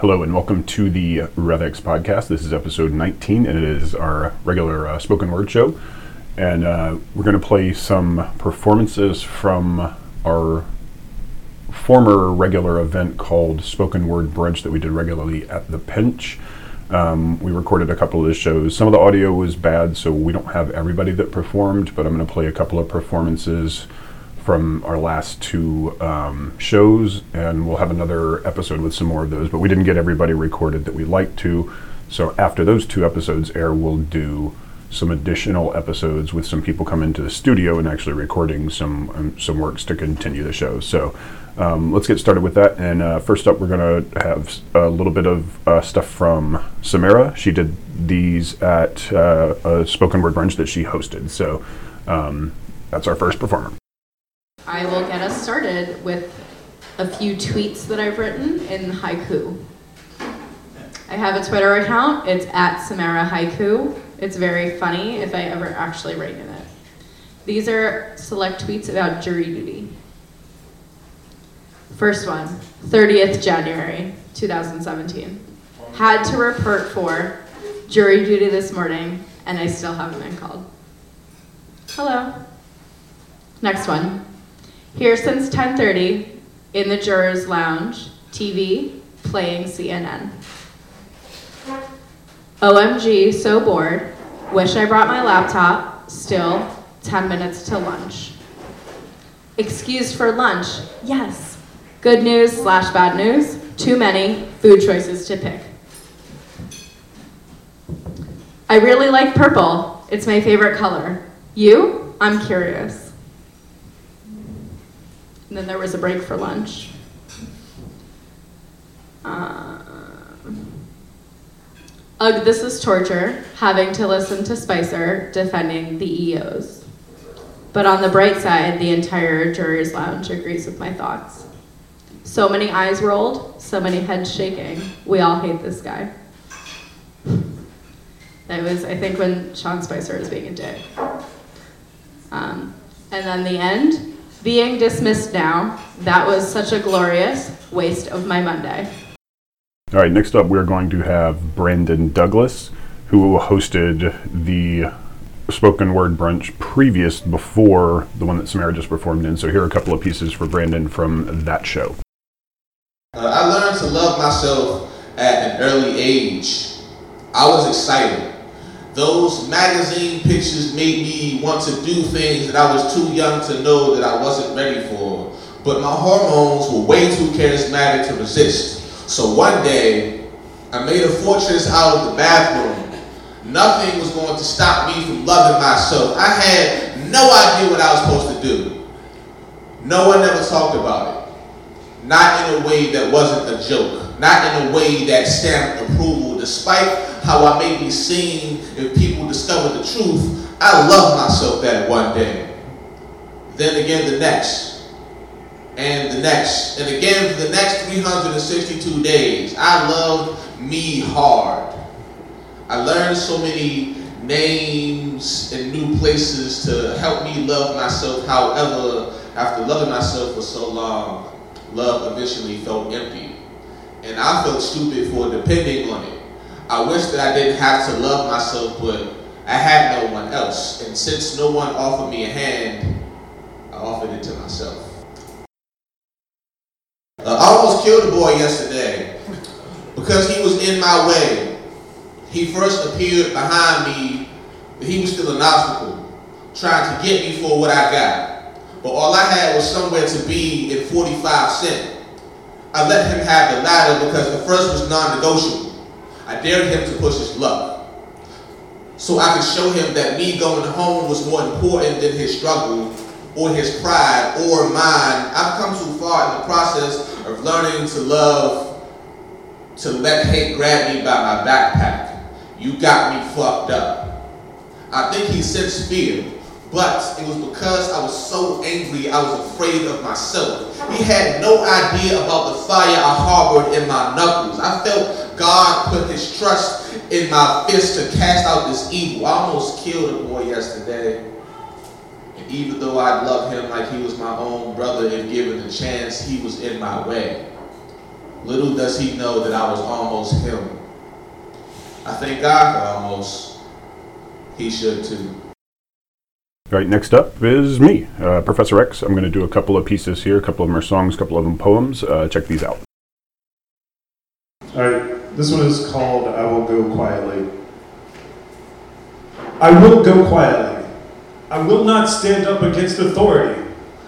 Hello and welcome to the RevX podcast. This is episode 19 and it is our regular uh, spoken word show. And uh, we're going to play some performances from our former regular event called Spoken Word Brunch that we did regularly at the Pinch. Um, we recorded a couple of the shows. Some of the audio was bad, so we don't have everybody that performed, but I'm going to play a couple of performances from our last two um, shows, and we'll have another episode with some more of those. But we didn't get everybody recorded that we'd like to. So after those two episodes air, we'll do some additional episodes with some people coming to the studio and actually recording some um, some works to continue the show. So um, let's get started with that. And uh, first up, we're going to have a little bit of uh, stuff from Samara. She did these at uh, a spoken word brunch that she hosted. So um, that's our first performer. I will get us started with a few tweets that I've written in haiku. I have a Twitter account. It's at Samara Haiku. It's very funny if I ever actually write in it. These are select tweets about jury duty. First one, 30th January 2017. Had to report for jury duty this morning, and I still haven't been called. Hello. Next one, here since 10:30 in the jurors' lounge, TV playing CNN. OMG, so bored. Wish I brought my laptop. Still 10 minutes to lunch. Excused for lunch. Yes. Good news slash bad news. Too many food choices to pick. I really like purple. It's my favorite color. You? I'm curious. Then there was a break for lunch. Uh, ugh, this is torture, having to listen to Spicer defending the EOs. But on the bright side, the entire juror's lounge agrees with my thoughts. So many eyes rolled, so many heads shaking. We all hate this guy. That was, I think, when Sean Spicer was being a dick. Um, and then the end, being dismissed now, that was such a glorious waste of my Monday. All right, next up, we're going to have Brandon Douglas, who hosted the spoken word brunch previous before the one that Samara just performed in. So here are a couple of pieces for Brandon from that show. Uh, I learned to love myself at an early age. I was excited. Those magazine pictures made me want to do things that I was too young to know that I wasn't ready for. But my hormones were way too charismatic to resist. So one day, I made a fortress out of the bathroom. Nothing was going to stop me from loving myself. I had no idea what I was supposed to do. No one ever talked about it. Not in a way that wasn't a joke. Not in a way that stamped approval. Despite how I may be seen if people discover the truth, I love myself that one day. Then again the next. And the next. And again for the next 362 days. I loved me hard. I learned so many names and new places to help me love myself. However, after loving myself for so long, love eventually felt empty. And I felt stupid for depending on it. I wish that I didn't have to love myself, but I had no one else. And since no one offered me a hand, I offered it to myself. Uh, I almost killed a boy yesterday because he was in my way. He first appeared behind me, but he was still an obstacle, trying to get me for what I got. But all I had was somewhere to be in 45 cents. I let him have the latter because the first was non-negotiable. I dared him to push his luck. So I could show him that me going home was more important than his struggle or his pride or mine. I've come too far in the process of learning to love, to let hate grab me by my backpack. You got me fucked up. I think he sensed fear, but it was because I was so angry I was afraid of myself. He had no idea about the fire I harbored in my knuckles. I felt God put his trust in my fist to cast out this evil. I almost killed a boy yesterday. And even though I love him like he was my own brother, if given a chance, he was in my way. Little does he know that I was almost him. I thank God for almost. He should too. All right, next up is me, uh, Professor X. I'm going to do a couple of pieces here. A couple of them are songs, a couple of them poems. Uh, check these out. All right, this one is called I Will Go Quietly. I will go quietly. I will not stand up against authority.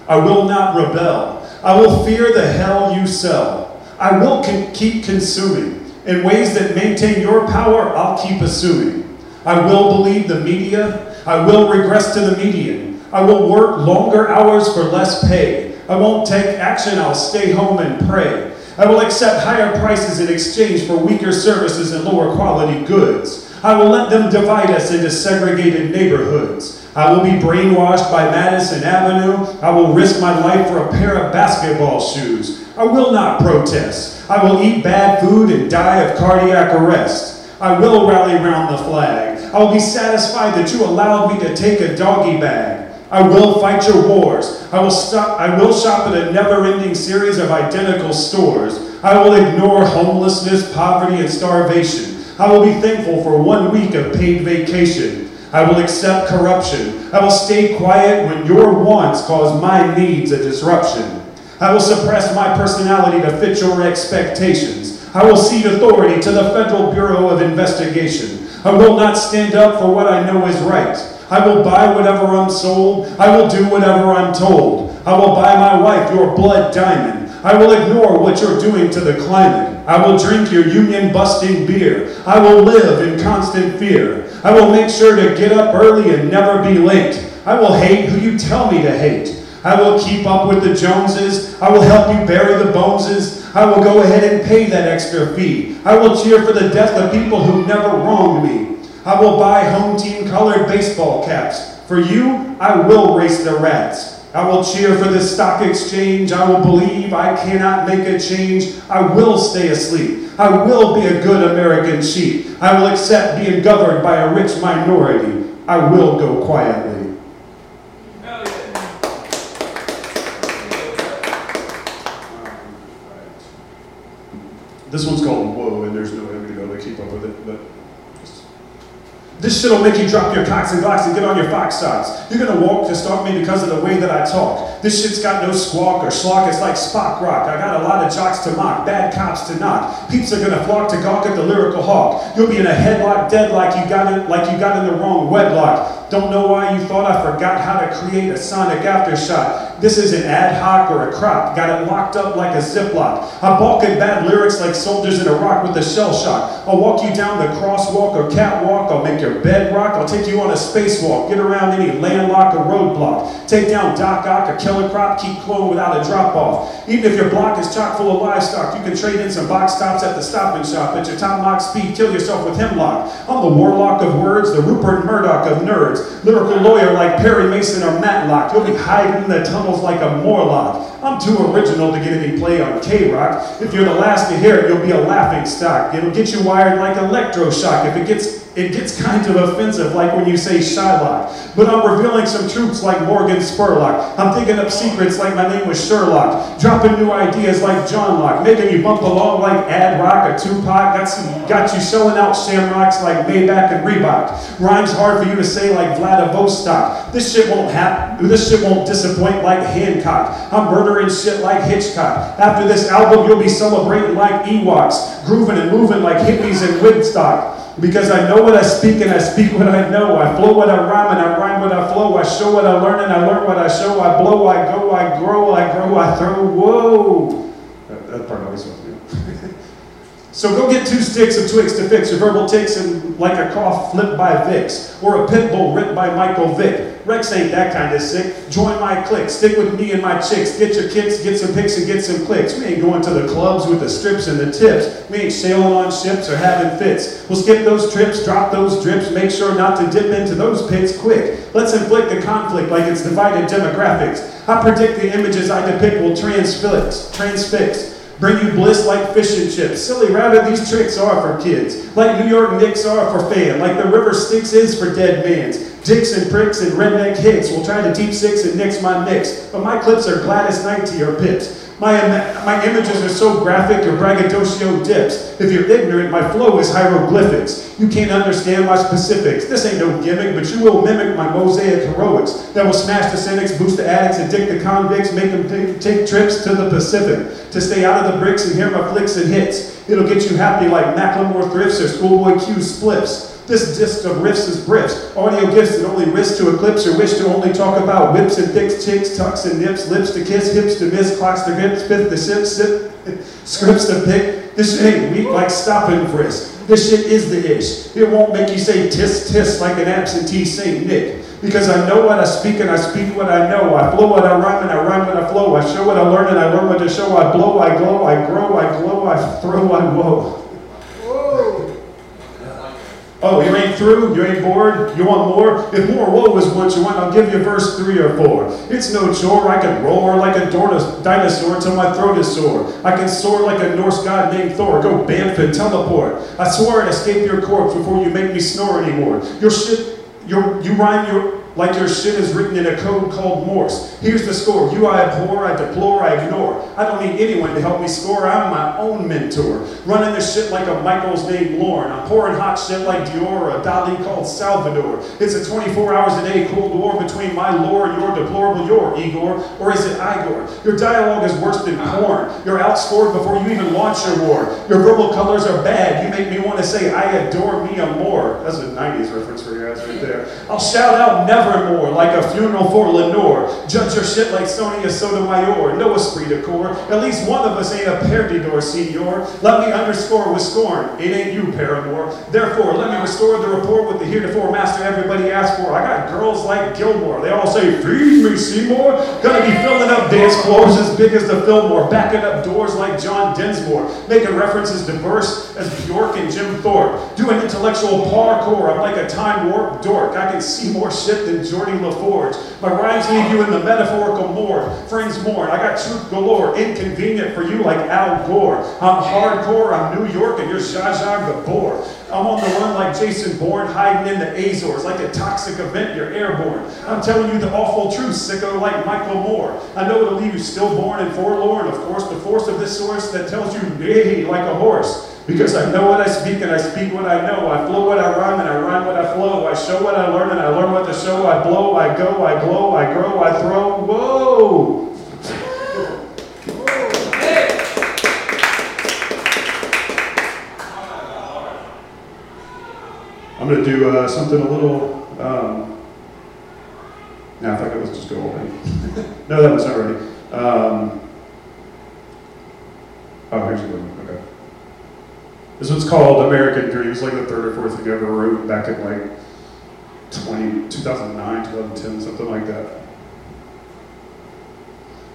I will not rebel. I will fear the hell you sell. I will con- keep consuming. In ways that maintain your power, I'll keep assuming. I will believe the media. I will regress to the median. I will work longer hours for less pay. I won't take action, I'll stay home and pray. I will accept higher prices in exchange for weaker services and lower quality goods. I will let them divide us into segregated neighborhoods. I will be brainwashed by Madison Avenue. I will risk my life for a pair of basketball shoes. I will not protest. I will eat bad food and die of cardiac arrest. I will rally round the flag. I will be satisfied that you allowed me to take a doggy bag. I will fight your wars. I will stop I will shop at a never-ending series of identical stores. I will ignore homelessness, poverty, and starvation. I will be thankful for one week of paid vacation. I will accept corruption. I will stay quiet when your wants cause my needs a disruption. I will suppress my personality to fit your expectations. I will cede authority to the Federal Bureau of Investigation. I will not stand up for what I know is right. I will buy whatever I'm sold. I will do whatever I'm told. I will buy my wife your blood diamond. I will ignore what you're doing to the climate. I will drink your union busting beer. I will live in constant fear. I will make sure to get up early and never be late. I will hate who you tell me to hate. I will keep up with the Joneses. I will help you bury the boneses. I will go ahead and pay that extra fee. I will cheer for the death of people who never wronged me. I will buy home team colored baseball caps. For you, I will race the rats. I will cheer for the stock exchange. I will believe I cannot make a change. I will stay asleep. I will be a good American sheep. I will accept being governed by a rich minority. I will go quietly. This one's called Whoa, and there's no way to able to keep up with it, but this shit'll make you drop your cocks and glocks and get on your fox socks. You're gonna walk to stop me because of the way that I talk. This shit's got no squawk or schlock, it's like Spock rock. I got a lot of jocks to mock, bad cops to knock. Peeps are gonna flock to gawk at the lyrical hawk. You'll be in a headlock dead like you got it like you got in the wrong wedlock. Don't know why you thought I forgot how to create a sonic aftershock. This is an ad hoc or a crop. Got it locked up like a ziplock. I balk at bad lyrics like soldiers in Iraq with a shell shock. I'll walk you down the crosswalk or catwalk. I'll make your bed rock. I'll take you on a spacewalk. Get around any landlock or roadblock. Take down Doc Ock or Killer Croc. Keep clone without a drop off. Even if your block is chock full of livestock, you can trade in some box tops at the stop and shop. At your top lock speed, kill yourself with hemlock. I'm the warlock of words, the Rupert Murdoch of nerds. Lyrical lawyer like Perry Mason or Matlock. You'll be hiding in the tunnels like a Morlock. I'm too original to get any play on K-Rock. If you're the last to hear it, you'll be a laughing stock. It'll get you wired like electroshock. If it gets it gets kind of offensive, like when you say Shylock. But I'm revealing some truths like Morgan Spurlock. I'm thinking up secrets like my name was Sherlock. Dropping new ideas like John Locke. Making you bump along like Ad Rock or Tupac. Got, some, got you showing out shamrocks like Maybach and Reebok. Rhymes hard for you to say like Vladivostok. This shit won't happen. This shit won't disappoint like Hancock. I'm murdering shit like Hitchcock. After this album, you'll be celebrating like Ewoks. Grooving and moving like hippies in Woodstock. Because I know what I speak and I speak what I know. I flow what I rhyme and I rhyme what I flow. I show what I learn and I learn what I show. I blow, I go, I grow, I grow, I throw. Whoa! That, that part always to be. So go get two sticks of Twix to fix your verbal ticks and like a cough flipped by Vicks or a pit bull ripped by Michael Vick. Rex ain't that kind of sick. Join my clique. Stick with me and my chicks. Get your kicks, get some pics and get some clicks. We ain't going to the clubs with the strips and the tips. We ain't sailing on ships or having fits. We'll skip those trips, drop those drips, make sure not to dip into those pits quick. Let's inflict the conflict like it's divided demographics. I predict the images I depict will transfix. transfix. Bring you bliss like fish and chips. Silly rabbit, these tricks are for kids. Like New York Knicks are for fan. Like the river Styx is for dead mans. Dicks and pricks and redneck hicks will try to deep six and nix my mix. But my clips are Gladys Knight to your pips. My, my images are so graphic, your braggadocio dips. If you're ignorant, my flow is hieroglyphics. You can't understand my specifics. This ain't no gimmick, but you will mimic my mosaic heroics that will smash the cynics, boost the addicts, addict the convicts, make them take, take trips to the Pacific to stay out of the bricks and hear my flicks and hits. It'll get you happy like Macklemore thrifts or Schoolboy Q spliffs. This disc of riffs is briefs, audio gifts that only risk to eclipse or wish to only talk about whips and dicks, chicks, tucks and nips, lips to kiss, hips to miss, clocks to grip, fifth to sip, sip, scripts to pick. This shit ain't weak like stop and frisk. This shit is the ish. It won't make you say tis tis like an absentee Saint Nick. Because I know what I speak and I speak what I know. I flow what I rhyme and I rhyme what I flow. I show what I learn and I learn what to show. I blow, I glow, I grow, I glow, I throw, I woe. Oh, you ain't through? You ain't bored? You want more? If more woe is what you want, I'll give you verse 3 or 4. It's no chore. I can roar like a dinosaur till my throat is sore. I can soar like a Norse god named Thor. Go bamf and teleport. I swore I'd escape your corpse before you make me snore anymore. Your shit, your, you rhyme your like your shit is written in a code called Morse. Here's the score. You I abhor, I deplore, I ignore. I don't need anyone to help me score. I'm my own mentor. Running this shit like a Michael's named Lorne. I'm pouring hot shit like Dior or a Dali called Salvador. It's a 24 hours a day Cold War between my lore and your deplorable your, Igor. Or is it Igor? Your dialogue is worse than porn. You're outscored before you even launch your war. Your verbal colors are bad. You make me want to say, I adore me more. That's a 90s reference for right there. I'll shout out never Nevermore, like a funeral for Lenore. Judge your shit like Sonia Sotomayor. No esprit de corps. At least one of us ain't a perdidor, senor. Let me underscore with scorn. It ain't you, Paramore. Therefore, let me restore the rapport with the heretofore master everybody asked for. I got girls like Gilmore. They all say, feed me, Seymour. Gonna be filling up dance floors as big as the Fillmore. Backing up doors like John Densmore. Making references diverse as Bjork and Jim Thorpe. Doing intellectual parkour. I'm like a time warp dork. I can see more shit than Geordi LaForge. My rhymes leave you in the metaphorical morgue. Friends mourn. I got truth galore. Inconvenient for you like Al Gore. I'm hardcore. I'm New York and you're Zsa Zsa Gabor. I'm on the run like Jason Bourne, hiding in the Azores. Like a toxic event, you're airborne. I'm telling you the awful truth, sicko, like Michael Moore. I know it'll leave you stillborn and forlorn. Of course, the force of this source that tells you, hey, like a horse. Because I know what I speak and I speak what I know. I flow what I rhyme and I rhyme what I flow. I show what I learn and I learn what to show. I blow, I go, I glow, I grow, I throw. Whoa! I'm going to do uh, something a little. Um, no, I thought it was just go already. no, that was already. Um, oh, here's the one. Okay. This one's called American Dreams, like the third or fourth thing I ever wrote back in like 20, 2009, 2010, something like that.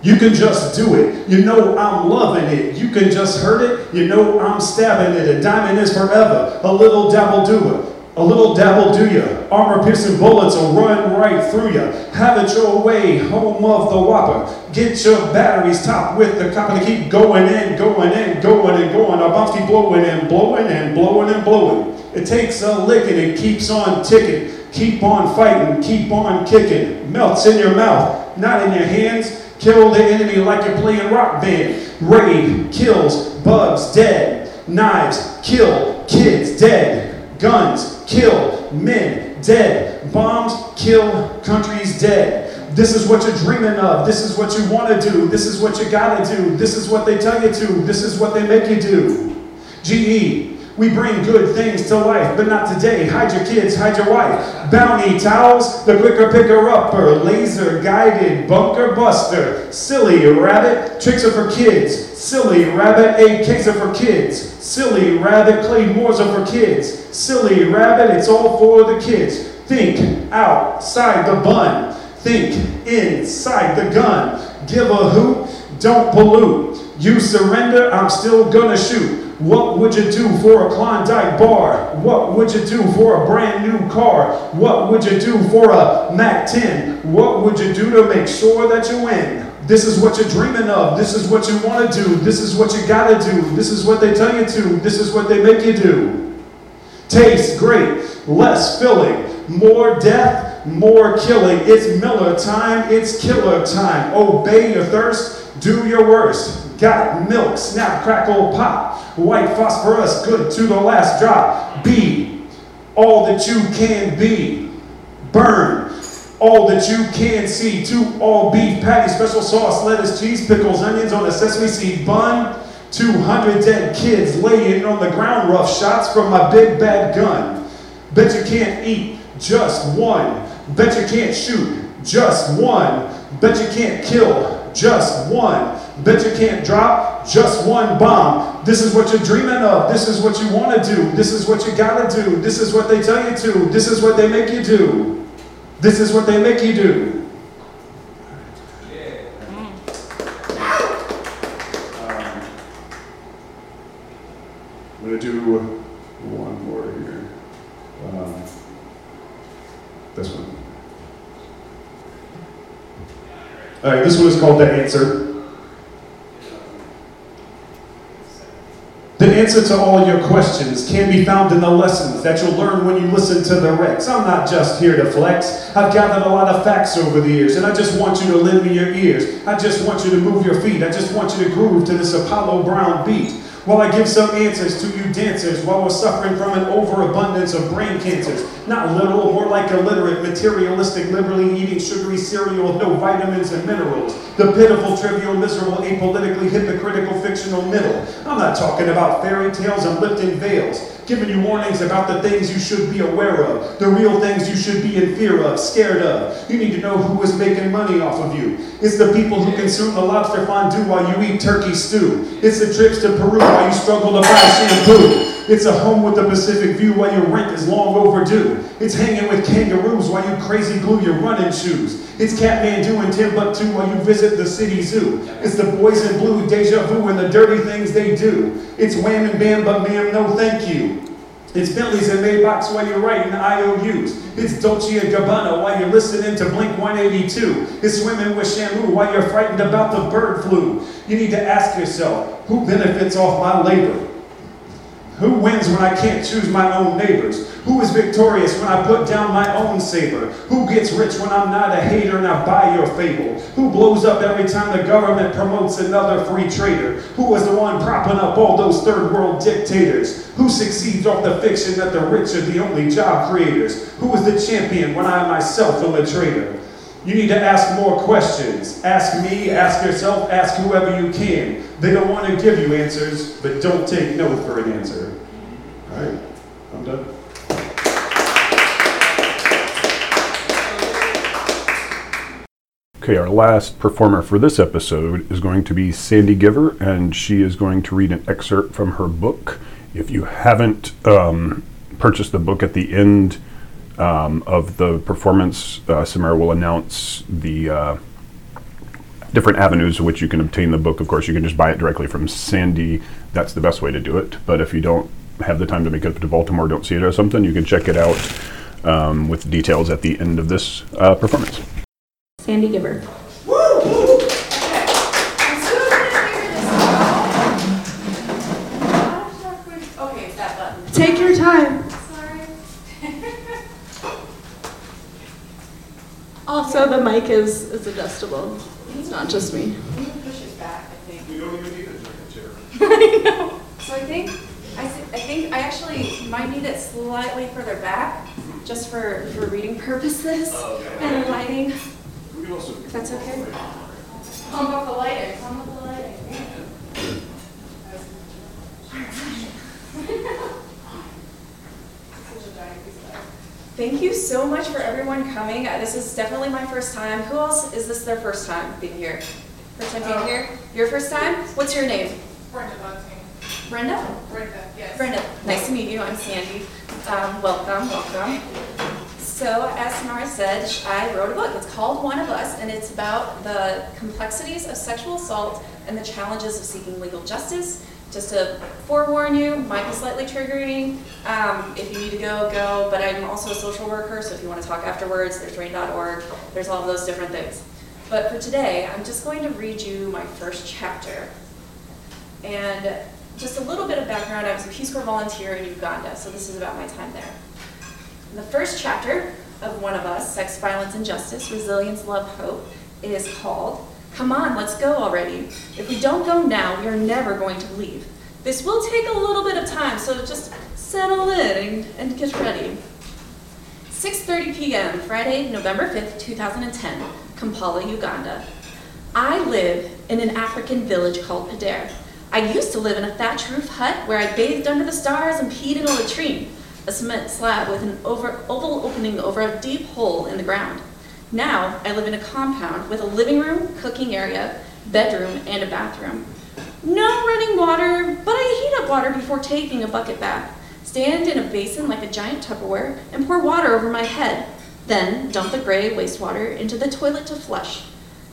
You can just do it. You know I'm loving it. You can just hurt it. You know I'm stabbing it. A diamond is forever. A little dabble do it. A little dabble do ya. Armor piercing bullets will run right through ya. Have it your way, home of the whopper. Get your batteries topped with the copper to keep going in, going in, going and going. Our bombs keep blowing and blowing and blowing and blowing. It takes a licking, it keeps on ticking. Keep on fighting, keep on kicking. Melts in your mouth, not in your hands. Kill the enemy like you're playing rock band. Raid, kills, bugs, dead. Knives, kill, kids, dead. Guns, kill, men, dead. Bombs, kill, countries, dead. This is what you're dreaming of. This is what you want to do. This is what you gotta do. This is what they tell you to. This is what they make you do. GE, we bring good things to life, but not today. Hide your kids, hide your wife. Bounty towels, the quicker picker upper. Laser guided bunker buster. Silly rabbit, tricks are for kids. Silly rabbit, AKs are for kids. Silly rabbit, claymores are for kids. Silly rabbit, it's all for the kids. Think outside the bun. Think inside the gun. Give a hoot, don't pollute. You surrender, I'm still gonna shoot. What would you do for a Klondike bar? What would you do for a brand new car? What would you do for a Mac 10? What would you do to make sure that you win? This is what you're dreaming of. This is what you want to do. This is what you gotta do. This is what they tell you to. This is what they make you do. Tastes great, less filling, more death, more killing. It's Miller time, it's killer time. Obey your thirst, Do your worst. Got milk, snap, crackle, pop. White phosphorus, good to the last drop. Be all that you can be. Burn all that you can see. Two all beef patty, special sauce, lettuce, cheese, pickles, onions on a sesame seed bun. 200 dead kids laying on the ground, rough shots from my big bad gun. Bet you can't eat just one. Bet you can't shoot just one. Bet you can't kill just one. Bet you can't drop just one bomb. This is what you're dreaming of. This is what you want to do. This is what you gotta do. This is what they tell you to. This is what they make you do. This is what they make you do. Um, I'm gonna do one more here. Um, this one. All right, this one is called The Answer. The answer to all your questions can be found in the lessons that you'll learn when you listen to the Rex. I'm not just here to flex. I've gathered a lot of facts over the years, and I just want you to lend me your ears. I just want you to move your feet. I just want you to groove to this Apollo Brown beat. While I give some answers to you dancers while we're suffering from an overabundance of brain cancers. Not literal, more like illiterate, materialistic, liberally eating sugary cereal with no vitamins and minerals. The pitiful, trivial, miserable, apolitically hypocritical, fictional middle. I'm not talking about fairy tales and lifting veils giving you warnings about the things you should be aware of, the real things you should be in fear of, scared of. You need to know who is making money off of you. It's the people who consume the lobster fondue while you eat turkey stew. It's the trips to Peru you struggle to buy shampoo. It's a home with the Pacific view while your rent is long overdue. It's hanging with kangaroos while you crazy glue your running shoes. It's Kathmandu and Timbuktu while you visit the city zoo. It's the boys in blue, deja vu, and the dirty things they do. It's wham and bam, but ma'am, no thank you. It's Bentleys and Maybachs while you're writing IOUs. It's Dolce and Gabbana while you're listening to Blink 182. It's swimming with Shamu while you're frightened about the bird flu. You need to ask yourself, who benefits off my labor? Who wins when I can't choose my own neighbors? Who is victorious when I put down my own saber? Who gets rich when I'm not a hater and I buy your fable? Who blows up every time the government promotes another free trader? Who is the one propping up all those third world dictators? Who succeeds off the fiction that the rich are the only job creators? Who is the champion when I myself am a traitor? You need to ask more questions. Ask me, ask yourself, ask whoever you can. They don't want to give you answers, but don't take no for an answer. All right, I'm done. Okay, our last performer for this episode is going to be Sandy Giver, and she is going to read an excerpt from her book. If you haven't um, purchased the book at the end um, of the performance, uh, Samara will announce the uh, different avenues in which you can obtain the book. Of course, you can just buy it directly from Sandy. That's the best way to do it. But if you don't have the time to make it up to Baltimore, don't see it or something, you can check it out um, with details at the end of this uh, performance. Sandy Giver. Woo Okay, it's that button. Take your time. Also, the mic is, is adjustable. It's not just me. You can push it back, I think. We don't even need a drinking chair. I know. So I think, I, I think I actually might need it slightly further back, just for, for reading purposes oh, and lighting, We can also. if that's okay. Pump up the lighting, pump up the lighting. Thank you so much for everyone coming. Uh, This is definitely my first time. Who else is this their first time being here? First time being here? Your first time? What's your name? Brenda Bunting. Brenda? Brenda, yes. Brenda, nice to meet you. I'm Sandy. Um, welcome, welcome. So, as Samara said, I wrote a book. It's called One of Us, and it's about the complexities of sexual assault and the challenges of seeking legal justice. Just to forewarn you, might be slightly triggering. Um, if you need to go, go. But I'm also a social worker, so if you want to talk afterwards, there's rainn.org. There's all of those different things. But for today, I'm just going to read you my first chapter. And just a little bit of background, I was a Peace Corps volunteer in Uganda, so this is about my time there. The first chapter of One of Us, Sex, Violence, and Justice, Resilience, Love, Hope, is called Come on, let's go already. If we don't go now, we are never going to leave. This will take a little bit of time, so just settle in and, and get ready. 6:30 p.m. Friday, November 5th, 2010, Kampala, Uganda. I live in an African village called Pader. I used to live in a thatch roof hut where I bathed under the stars and peed in a latrine, a cement slab with an over, oval opening over a deep hole in the ground. Now I live in a compound with a living room, cooking area, bedroom, and a bathroom. No running water, but I heat up water before taking a bucket bath. Stand in a basin like a giant Tupperware and pour water over my head. Then dump the gray wastewater into the toilet to flush.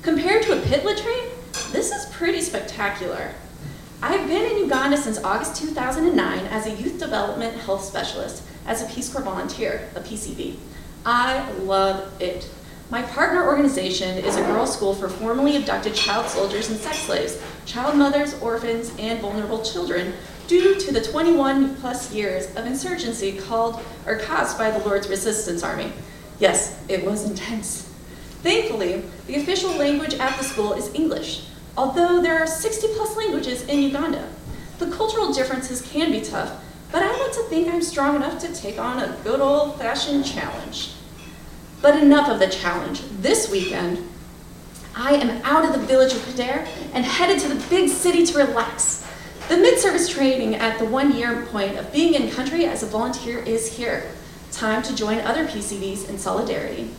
Compared to a pit latrine, this is pretty spectacular. I've been in Uganda since August 2009 as a youth development health specialist as a Peace Corps volunteer, a PCV. I love it. My partner organization is a girls' school for formerly abducted child soldiers and sex slaves, child mothers, orphans, and vulnerable children due to the 21 plus years of insurgency called or caused by the Lord's Resistance Army. Yes, it was intense. Thankfully, the official language at the school is English, although there are 60 plus languages in Uganda. The cultural differences can be tough, but I like to think I'm strong enough to take on a good old fashioned challenge. But enough of the challenge. This weekend, I am out of the village of Pader and headed to the big city to relax. The mid service training at the one year point of being in country as a volunteer is here. Time to join other PCVs in solidarity.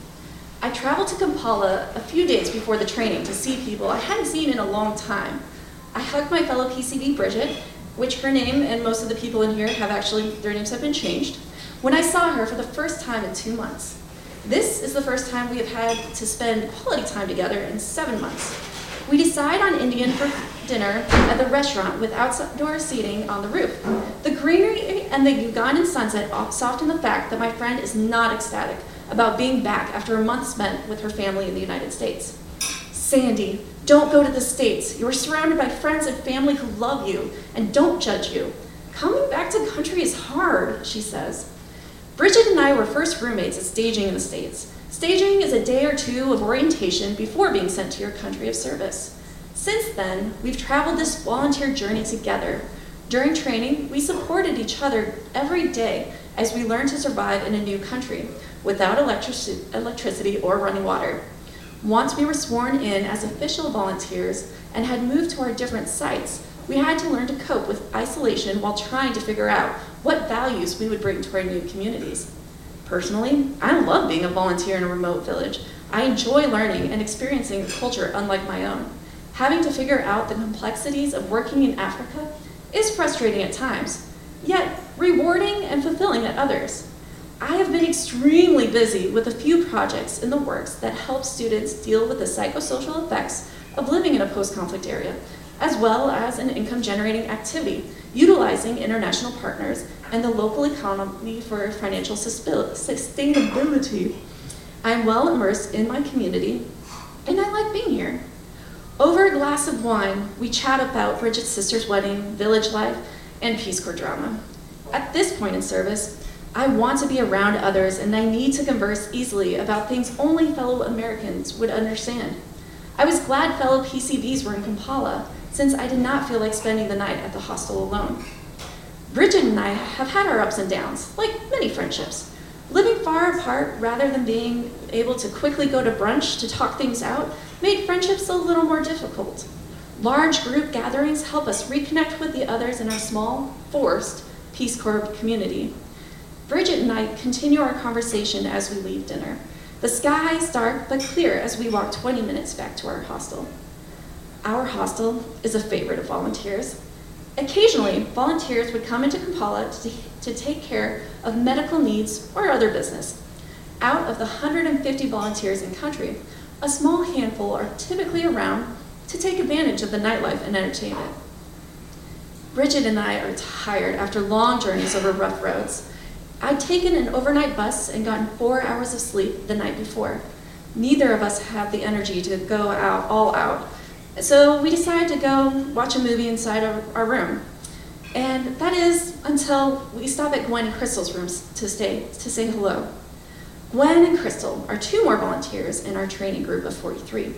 I traveled to Kampala a few days before the training to see people I hadn't seen in a long time. I hugged my fellow PCV, Bridget, which her name and most of the people in here have actually, their names have been changed, when I saw her for the first time in two months. This is the first time we have had to spend quality time together in seven months. We decide on Indian for dinner at the restaurant with outdoor seating on the roof. The greenery and the Ugandan sunset soften the fact that my friend is not ecstatic about being back after a month spent with her family in the United States. Sandy, don't go to the States. You are surrounded by friends and family who love you and don't judge you. Coming back to country is hard, she says. Bridget and I were first roommates at staging in the States. Staging is a day or two of orientation before being sent to your country of service. Since then, we've traveled this volunteer journey together. During training, we supported each other every day as we learned to survive in a new country without electric- electricity or running water. Once we were sworn in as official volunteers and had moved to our different sites, we had to learn to cope with isolation while trying to figure out what values we would bring to our new communities. Personally, I love being a volunteer in a remote village. I enjoy learning and experiencing a culture unlike my own. Having to figure out the complexities of working in Africa is frustrating at times, yet rewarding and fulfilling at others. I have been extremely busy with a few projects in the works that help students deal with the psychosocial effects of living in a post conflict area, as well as an income generating activity utilizing international partners and the local economy for financial sustainability. I'm well immersed in my community and I like being here. Over a glass of wine, we chat about Bridget's sister's wedding, village life, and Peace Corps drama. At this point in service, I want to be around others and I need to converse easily about things only fellow Americans would understand. I was glad fellow PCVs were in Kampala since I did not feel like spending the night at the hostel alone. Bridget and I have had our ups and downs, like many friendships. Living far apart rather than being able to quickly go to brunch to talk things out made friendships a little more difficult. Large group gatherings help us reconnect with the others in our small, forced Peace Corps community. Bridget and I continue our conversation as we leave dinner. The sky is dark but clear as we walk 20 minutes back to our hostel. Our hostel is a favorite of volunteers. Occasionally, volunteers would come into Kampala to, to take care of medical needs or other business. Out of the 150 volunteers in country, a small handful are typically around to take advantage of the nightlife and entertainment. Bridget and I are tired after long journeys over rough roads. I'd taken an overnight bus and gotten four hours of sleep the night before. Neither of us had the energy to go out all out. So we decided to go watch a movie inside our, our room. And that is until we stop at Gwen and Crystal's rooms to stay to say hello. Gwen and Crystal are two more volunteers in our training group of 43.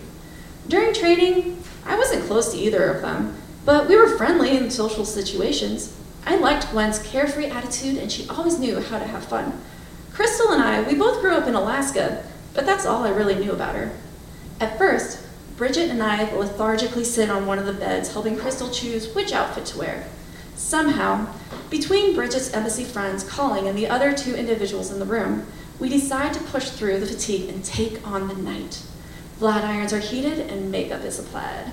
During training, I wasn't close to either of them, but we were friendly in social situations. I liked Gwen's carefree attitude, and she always knew how to have fun. Crystal and I, we both grew up in Alaska, but that's all I really knew about her. At first, Bridget and I lethargically sit on one of the beds, helping Crystal choose which outfit to wear. Somehow, between Bridget's embassy friends calling and the other two individuals in the room, we decide to push through the fatigue and take on the night. Flat irons are heated and makeup is applied.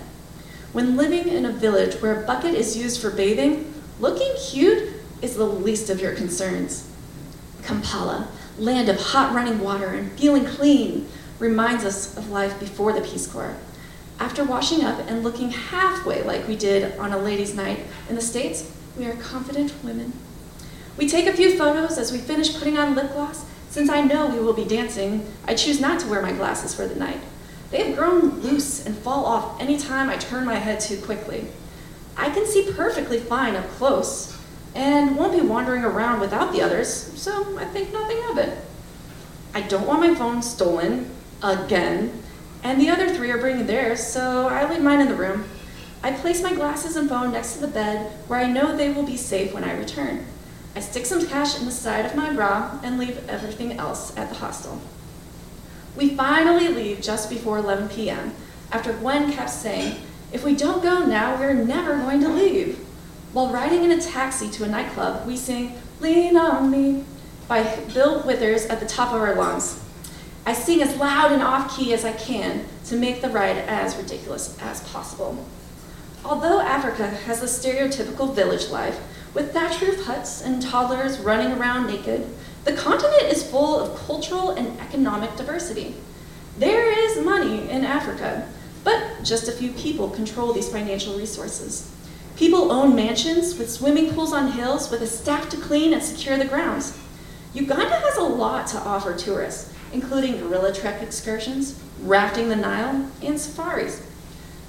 When living in a village where a bucket is used for bathing, looking cute is the least of your concerns. Kampala, land of hot running water and feeling clean, reminds us of life before the Peace Corps. After washing up and looking halfway like we did on a ladies' night in the States, we are confident women. We take a few photos as we finish putting on lip gloss. Since I know we will be dancing, I choose not to wear my glasses for the night. They have grown loose and fall off anytime I turn my head too quickly. I can see perfectly fine up close and won't be wandering around without the others, so I think nothing of it. I don't want my phone stolen again, and the other three are bringing theirs, so I leave mine in the room. I place my glasses and phone next to the bed where I know they will be safe when I return. I stick some cash in the side of my bra and leave everything else at the hostel. We finally leave just before 11 p.m. after Gwen kept saying, If we don't go now, we're never going to leave. While riding in a taxi to a nightclub, we sing Lean on Me by Bill Withers at the top of our lungs. I sing as loud and off key as I can to make the ride as ridiculous as possible. Although Africa has the stereotypical village life, with thatch roof huts and toddlers running around naked, the continent is full of cultural and economic diversity. There is money in Africa, but just a few people control these financial resources. People own mansions with swimming pools on hills with a staff to clean and secure the grounds. Uganda has a lot to offer tourists, including gorilla trek excursions, rafting the Nile, and safaris.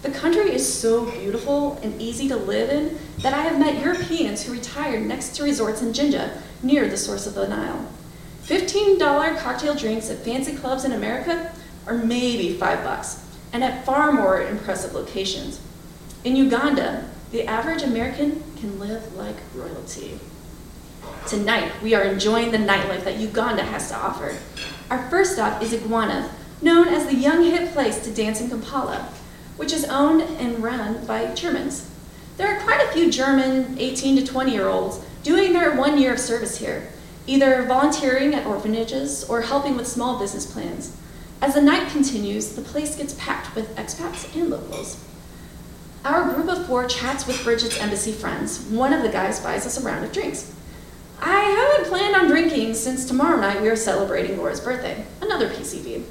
The country is so beautiful and easy to live in that I have met Europeans who retired next to resorts in Jinja, near the source of the Nile. $15 cocktail drinks at fancy clubs in America are maybe five bucks, and at far more impressive locations. In Uganda, the average American can live like royalty. Tonight, we are enjoying the nightlife that Uganda has to offer. Our first stop is Iguana, known as the young hip place to dance in Kampala which is owned and run by Germans. There are quite a few German 18 to 20 year olds doing their one year of service here, either volunteering at orphanages or helping with small business plans. As the night continues, the place gets packed with expats and locals. Our group of four chats with Bridget's embassy friends. One of the guys buys us a round of drinks. I haven't planned on drinking since tomorrow night we are celebrating Laura's birthday, another PCV.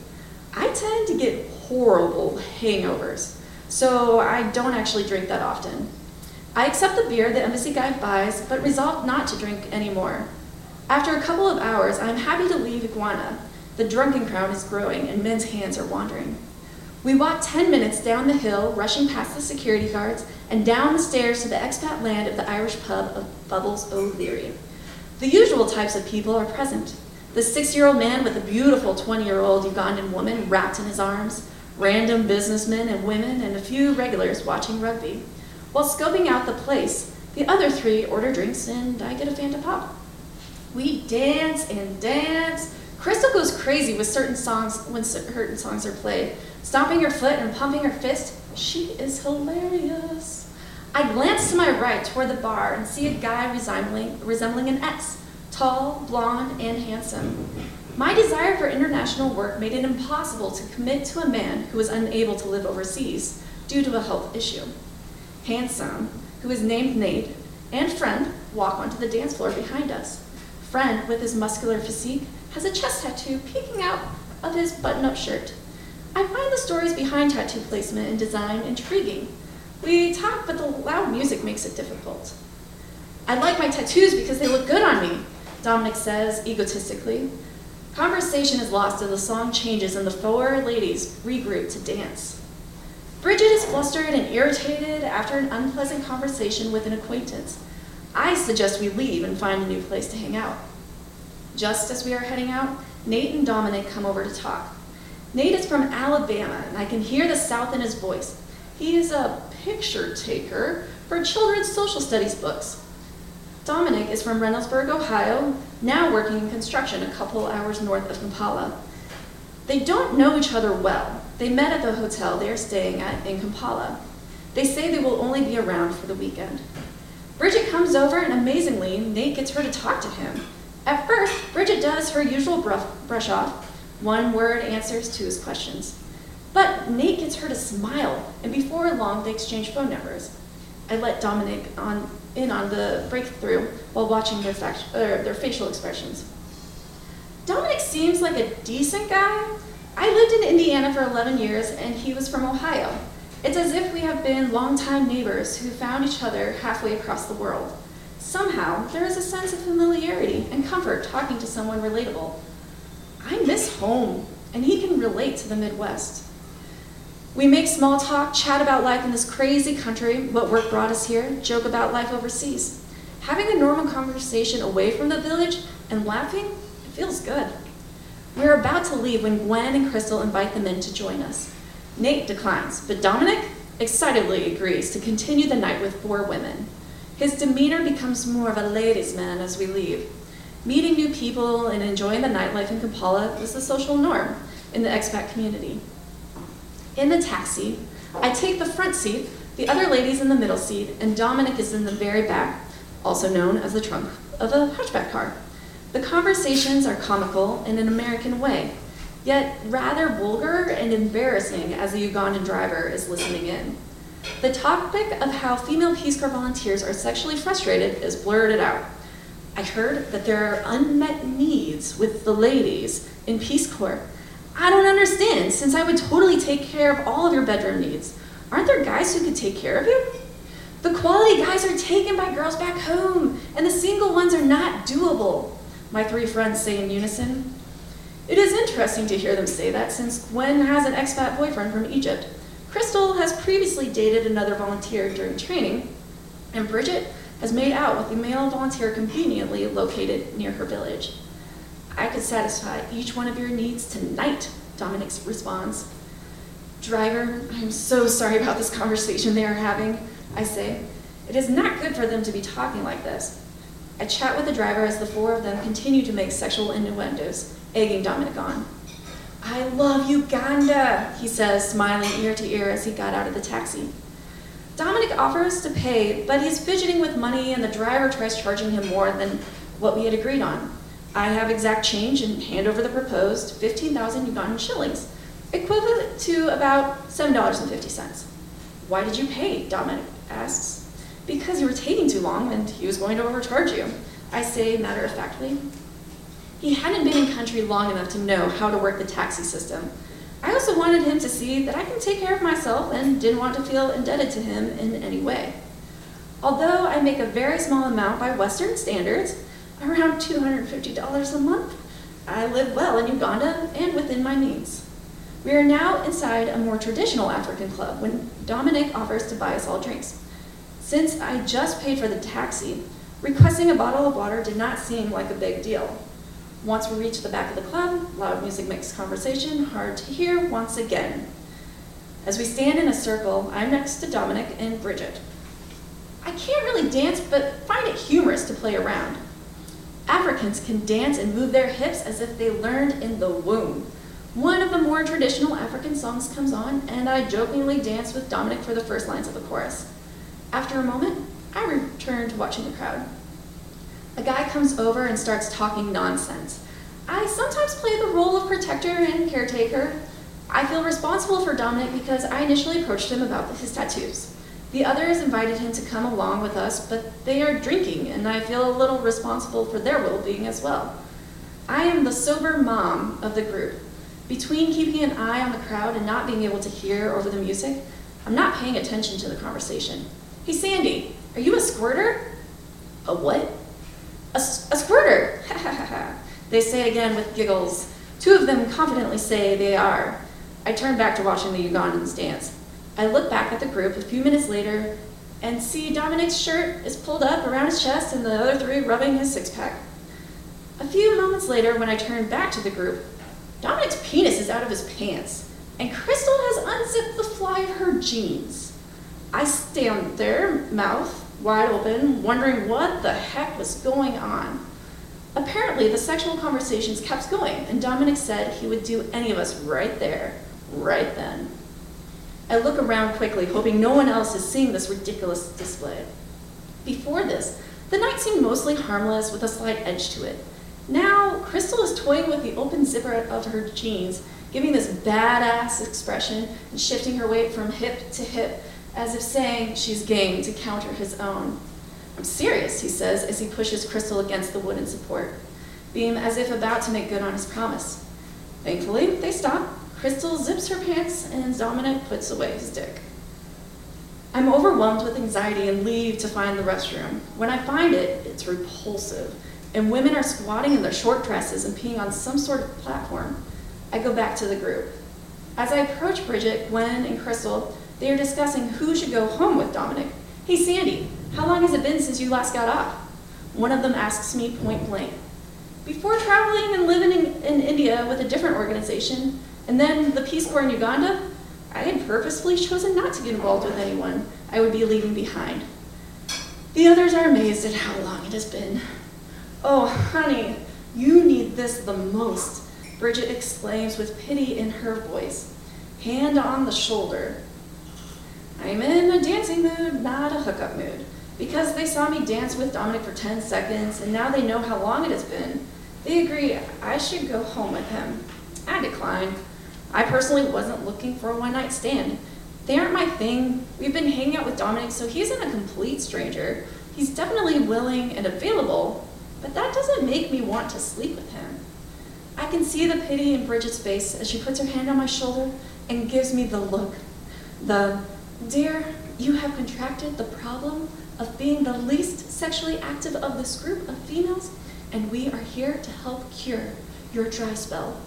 I tend to get horrible hangovers, so I don't actually drink that often. I accept the beer the embassy guy buys, but resolve not to drink anymore. After a couple of hours, I am happy to leave Iguana. The drunken crowd is growing and men's hands are wandering. We walk 10 minutes down the hill, rushing past the security guards, and down the stairs to the expat land of the Irish pub of Bubbles O'Leary. The usual types of people are present the six year old man with a beautiful 20 year old Ugandan woman wrapped in his arms, random businessmen and women, and a few regulars watching rugby. While scoping out the place, the other three order drinks and I get a Fanta Pop. We dance and dance. Crystal goes crazy with certain songs when certain songs are played, stomping her foot and pumping her fist. She is hilarious. I glance to my right toward the bar and see a guy resembling, resembling an S tall, blonde, and handsome. My desire for international work made it impossible to commit to a man who was unable to live overseas due to a health issue. Handsome, who is named Nate, and Friend walk onto the dance floor behind us. Friend, with his muscular physique, has a chest tattoo peeking out of his button up shirt. I find the stories behind tattoo placement and design intriguing. We talk, but the loud music makes it difficult. I like my tattoos because they look good on me, Dominic says egotistically. Conversation is lost as the song changes and the four ladies regroup to dance. Bridget is flustered and irritated after an unpleasant conversation with an acquaintance. I suggest we leave and find a new place to hang out. Just as we are heading out, Nate and Dominic come over to talk. Nate is from Alabama, and I can hear the South in his voice. He is a picture taker for children's social studies books. Dominic is from Reynoldsburg, Ohio, now working in construction a couple hours north of Kampala. They don't know each other well. They met at the hotel they are staying at in Kampala. They say they will only be around for the weekend. Bridget comes over, and amazingly, Nate gets her to talk to him. At first, Bridget does her usual brush, off, one word answers to his questions. But Nate gets her to smile, and before long, they exchange phone numbers. I let Dominic on, in on the breakthrough while watching their, fact, er, their facial expressions. Dominic seems like a decent guy. I lived in Indiana for 11 years, and he was from Ohio. It's as if we have been longtime neighbors who found each other halfway across the world. Somehow, there is a sense of familiarity and comfort talking to someone relatable. I miss home, and he can relate to the Midwest. We make small talk, chat about life in this crazy country, what work brought us here, joke about life overseas. Having a normal conversation away from the village and laughing, it feels good. We're about to leave when Gwen and Crystal invite them in to join us. Nate declines, but Dominic excitedly agrees to continue the night with four women. His demeanor becomes more of a ladies' man as we leave. Meeting new people and enjoying the nightlife in Kampala is the social norm in the expat community. In the taxi, I take the front seat, the other lady's in the middle seat, and Dominic is in the very back, also known as the trunk of a hatchback car. The conversations are comical in an American way, yet rather vulgar and embarrassing as the Ugandan driver is listening in. The topic of how female Peace Corps volunteers are sexually frustrated is blurted out. I heard that there are unmet needs with the ladies in Peace Corps. I don't understand, since I would totally take care of all of your bedroom needs. Aren't there guys who could take care of you? The quality guys are taken by girls back home, and the single ones are not doable, my three friends say in unison. It is interesting to hear them say that since Gwen has an expat boyfriend from Egypt. Crystal has previously dated another volunteer during training, and Bridget has made out with a male volunteer conveniently located near her village. I could satisfy each one of your needs tonight, Dominic responds. Driver, I'm so sorry about this conversation they are having, I say. It is not good for them to be talking like this. I chat with the driver as the four of them continue to make sexual innuendos, egging Dominic on. I love Uganda, he says, smiling ear to ear as he got out of the taxi. Dominic offers to pay, but he's fidgeting with money and the driver tries charging him more than what we had agreed on. I have exact change and hand over the proposed 15,000 Ugandan shillings, equivalent to about $7.50. Why did you pay? Dominic asks. Because you were taking too long and he was going to overcharge you. I say matter of factly. He hadn't been in country long enough to know how to work the taxi system. I also wanted him to see that I can take care of myself and didn't want to feel indebted to him in any way. Although I make a very small amount by Western standards, around $250 a month, I live well in Uganda and within my means. We are now inside a more traditional African club when Dominic offers to buy us all drinks. Since I just paid for the taxi, requesting a bottle of water did not seem like a big deal. Once we reach the back of the club, loud music makes conversation hard to hear once again. As we stand in a circle, I'm next to Dominic and Bridget. I can't really dance, but find it humorous to play around. Africans can dance and move their hips as if they learned in the womb. One of the more traditional African songs comes on, and I jokingly dance with Dominic for the first lines of the chorus. After a moment, I return to watching the crowd. A guy comes over and starts talking nonsense. I sometimes play the role of protector and caretaker. I feel responsible for Dominic because I initially approached him about his tattoos. The others invited him to come along with us, but they are drinking, and I feel a little responsible for their well being as well. I am the sober mom of the group. Between keeping an eye on the crowd and not being able to hear over the music, I'm not paying attention to the conversation. Hey, Sandy, are you a squirter? A what? A, a squirter! they say again with giggles. Two of them confidently say they are. I turn back to watching the Ugandans dance. I look back at the group a few minutes later and see Dominic's shirt is pulled up around his chest and the other three rubbing his six pack. A few moments later, when I turn back to the group, Dominic's penis is out of his pants, and Crystal has unzipped the fly of her jeans. I stand there, mouth wide open, wondering what the heck was going on. Apparently, the sexual conversations kept going, and Dominic said he would do any of us right there, right then. I look around quickly, hoping no one else is seeing this ridiculous display. Before this, the night seemed mostly harmless with a slight edge to it. Now, Crystal is toying with the open zipper of her jeans, giving this badass expression and shifting her weight from hip to hip as if saying she's game to counter his own. I'm serious, he says as he pushes Crystal against the wooden support, being as if about to make good on his promise. Thankfully, they stop. Crystal zips her pants and Dominic puts away his dick. I'm overwhelmed with anxiety and leave to find the restroom. When I find it, it's repulsive, and women are squatting in their short dresses and peeing on some sort of platform. I go back to the group. As I approach Bridget, Gwen, and Crystal, they are discussing who should go home with Dominic. Hey, Sandy, how long has it been since you last got off? One of them asks me point blank. Before traveling and living in, in India with a different organization, and then the Peace Corps in Uganda, I had purposefully chosen not to get involved with anyone I would be leaving behind. The others are amazed at how long it has been. Oh, honey, you need this the most, Bridget exclaims with pity in her voice. Hand on the shoulder. I'm in a dancing mood, not a hookup mood. Because they saw me dance with Dominic for 10 seconds and now they know how long it has been, they agree I should go home with him. I decline. I personally wasn't looking for a one night stand. They aren't my thing. We've been hanging out with Dominic, so he isn't a complete stranger. He's definitely willing and available, but that doesn't make me want to sleep with him. I can see the pity in Bridget's face as she puts her hand on my shoulder and gives me the look. The, dear, you have contracted the problem of being the least sexually active of this group of females, and we are here to help cure your dry spell.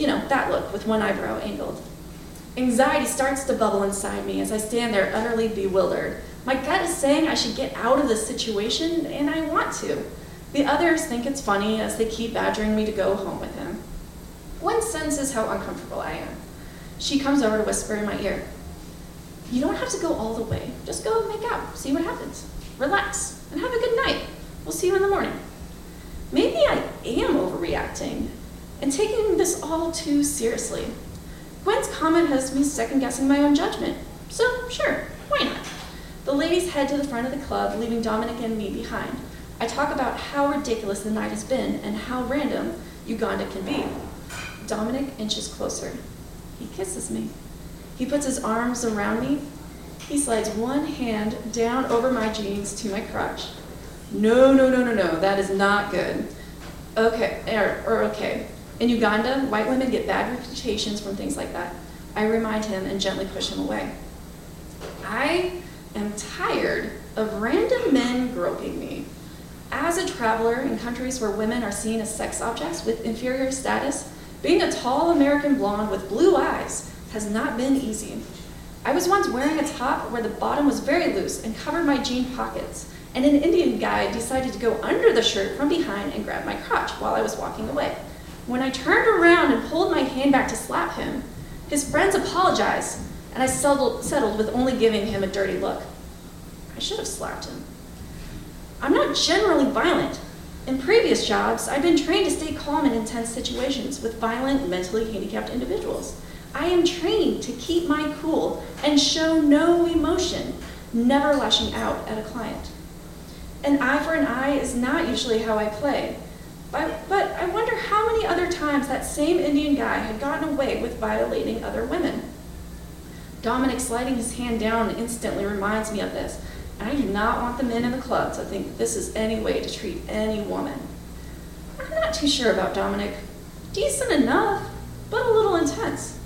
You know, that look with one eyebrow angled. Anxiety starts to bubble inside me as I stand there utterly bewildered. My gut is saying I should get out of this situation, and I want to. The others think it's funny as they keep badgering me to go home with him. One senses how uncomfortable I am. She comes over to whisper in my ear. You don't have to go all the way. Just go make out, see what happens. Relax, and have a good night. We'll see you in the morning. Maybe I am overreacting and taking this all too seriously. Gwen's comment has me second guessing my own judgment. So, sure, why not? The ladies head to the front of the club, leaving Dominic and me behind. I talk about how ridiculous the night has been and how random Uganda can be. Dominic inches closer. He kisses me. He puts his arms around me. He slides one hand down over my jeans to my crotch. No, no, no, no, no, that is not good. Okay, or, or okay. In Uganda, white women get bad reputations from things like that. I remind him and gently push him away. I am tired of random men groping me. As a traveler in countries where women are seen as sex objects with inferior status, being a tall American blonde with blue eyes has not been easy. I was once wearing a top where the bottom was very loose and covered my jean pockets, and an Indian guy decided to go under the shirt from behind and grab my crotch while I was walking away. When I turned around and pulled my hand back to slap him, his friends apologized, and I settled, with only giving him a dirty look. I should have slapped him. I'm not generally violent. In previous jobs, I've been trained to stay calm in intense situations with violent, mentally handicapped individuals. I am trained to keep my cool and show no emotion, never lashing out at a client. An eye for an eye is not usually how I play, but, but I wonder how many other times that same Indian guy had gotten away with violating other women. Dominic sliding his hand down instantly reminds me of this, and I do not want the men in the club to think this is any way to treat any woman. I'm not too sure about Dominic. Decent enough, but a little intense.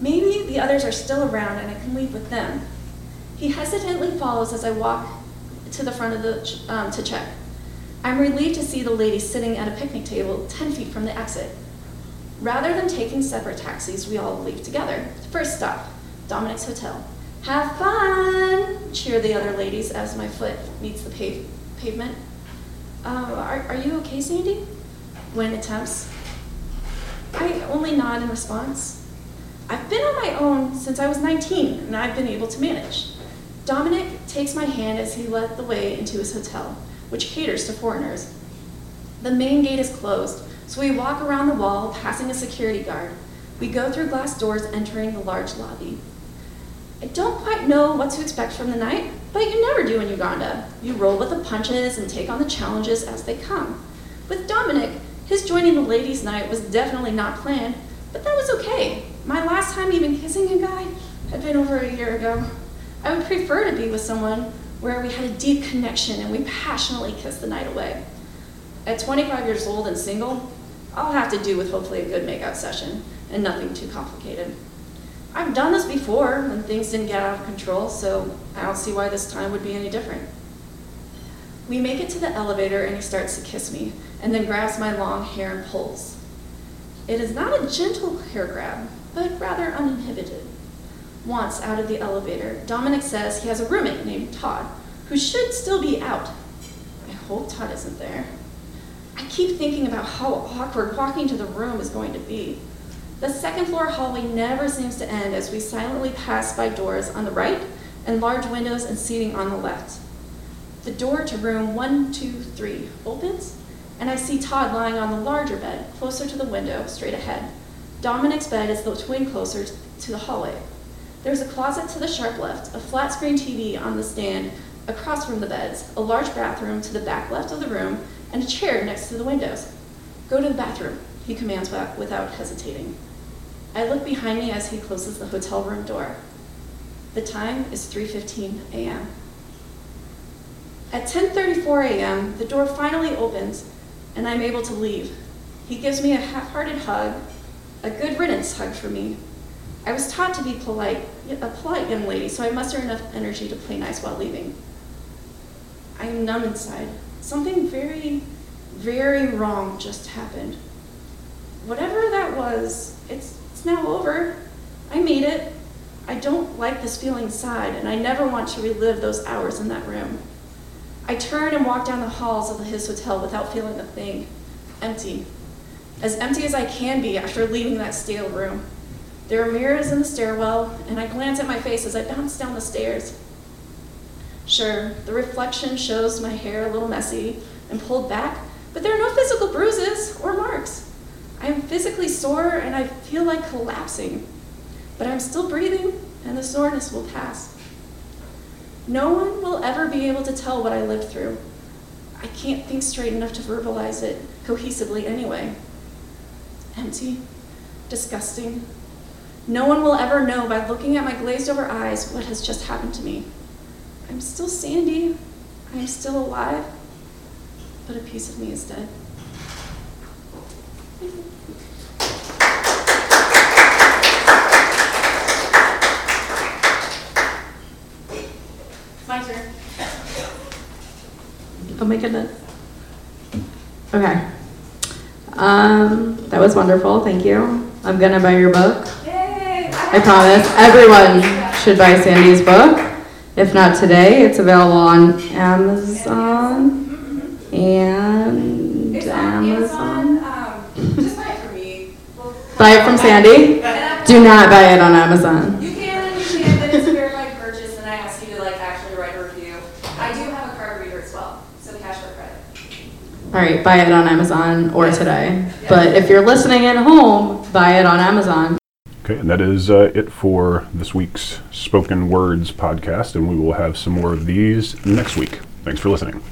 Maybe the others are still around and I can leave with them. He hesitantly follows as I walk to the front of the um, to check. I'm relieved to see the lady sitting at a picnic table 10 feet from the exit. Rather than taking separate taxis, we all leave together. First stop, Dominic's Hotel. Have fun, cheer the other ladies as my foot meets the pave- pavement. Uh, are, are you okay, Sandy? Gwen attempts. I only nod in response. I've been on my own since I was 19, and I've been able to manage. Dominic takes my hand as he led the way into his hotel, which caters to foreigners. The main gate is closed, so we walk around the wall, passing a security guard. We go through glass doors, entering the large lobby. I don't quite know what to expect from the night, but you never do in Uganda. You roll with the punches and take on the challenges as they come. With Dominic, his joining the ladies' night was definitely not planned, but that was okay. My last time even kissing a guy had been over a year ago. I would prefer to be with someone where we had a deep connection and we passionately kissed the night away. At 25 years old and single, I'll have to do with hopefully a good makeout session and nothing too complicated. I've done this before when things didn't get out of control, so I don't see why this time would be any different. We make it to the elevator and he starts to kiss me and then grabs my long hair and pulls. It is not a gentle hair grab, but rather uninhibited. Once out of the elevator, Dominic says he has a roommate named Todd who should still be out. I hope Todd isn't there. I keep thinking about how awkward walking to the room is going to be. The second floor hallway never seems to end as we silently pass by doors on the right and large windows and seating on the left. The door to room 123 opens, and I see Todd lying on the larger bed, closer to the window, straight ahead. Dominic's bed is the twin closer to the hallway. There's a closet to the sharp left, a flat screen TV on the stand across from the beds, a large bathroom to the back left of the room, and a chair next to the windows. Go to the bathroom, he commands without hesitating. I look behind me as he closes the hotel room door. The time is 3:15 a.m. At 10:34 a.m., the door finally opens and I'm able to leave. He gives me a half-hearted hug, a good riddance hug for me. I was taught to be polite, a polite young lady, so I muster enough energy to play nice while leaving. I am numb inside. Something very, very wrong just happened. Whatever that was, it's, it's now over. I made it. I don't like this feeling inside, and I never want to relive those hours in that room. I turn and walk down the halls of the his hotel without feeling a thing. Empty. As empty as I can be after leaving that stale room. There are mirrors in the stairwell, and I glance at my face as I bounce down the stairs. Sure, the reflection shows my hair a little messy and pulled back, but there are no physical bruises or marks. I am physically sore and I feel like collapsing, but I'm still breathing and the soreness will pass. No one will ever be able to tell what I lived through. I can't think straight enough to verbalize it cohesively anyway. Empty, disgusting. No one will ever know by looking at my glazed over eyes what has just happened to me. I'm still Sandy. I am still alive, but a piece of me is dead. My turn. Oh my goodness. Okay. Um, that was wonderful. Thank you. I'm gonna buy your book. I promise. Everyone should buy Sandy's book. If not today, it's available on Amazon and It's Amazon. Amazon. Um, just buy it for me. We'll- Buy it from Sandy. Do not buy it on Amazon. You can, you can, but it's a verified purchase, and I ask you to like actually write a review. I do have a card reader as well, so cash or credit. All right, buy it on Amazon or today. But if you're listening at home, buy it on Amazon. Okay, and that is uh, it for this week's Spoken Words podcast, and we will have some more of these next week. Thanks for listening.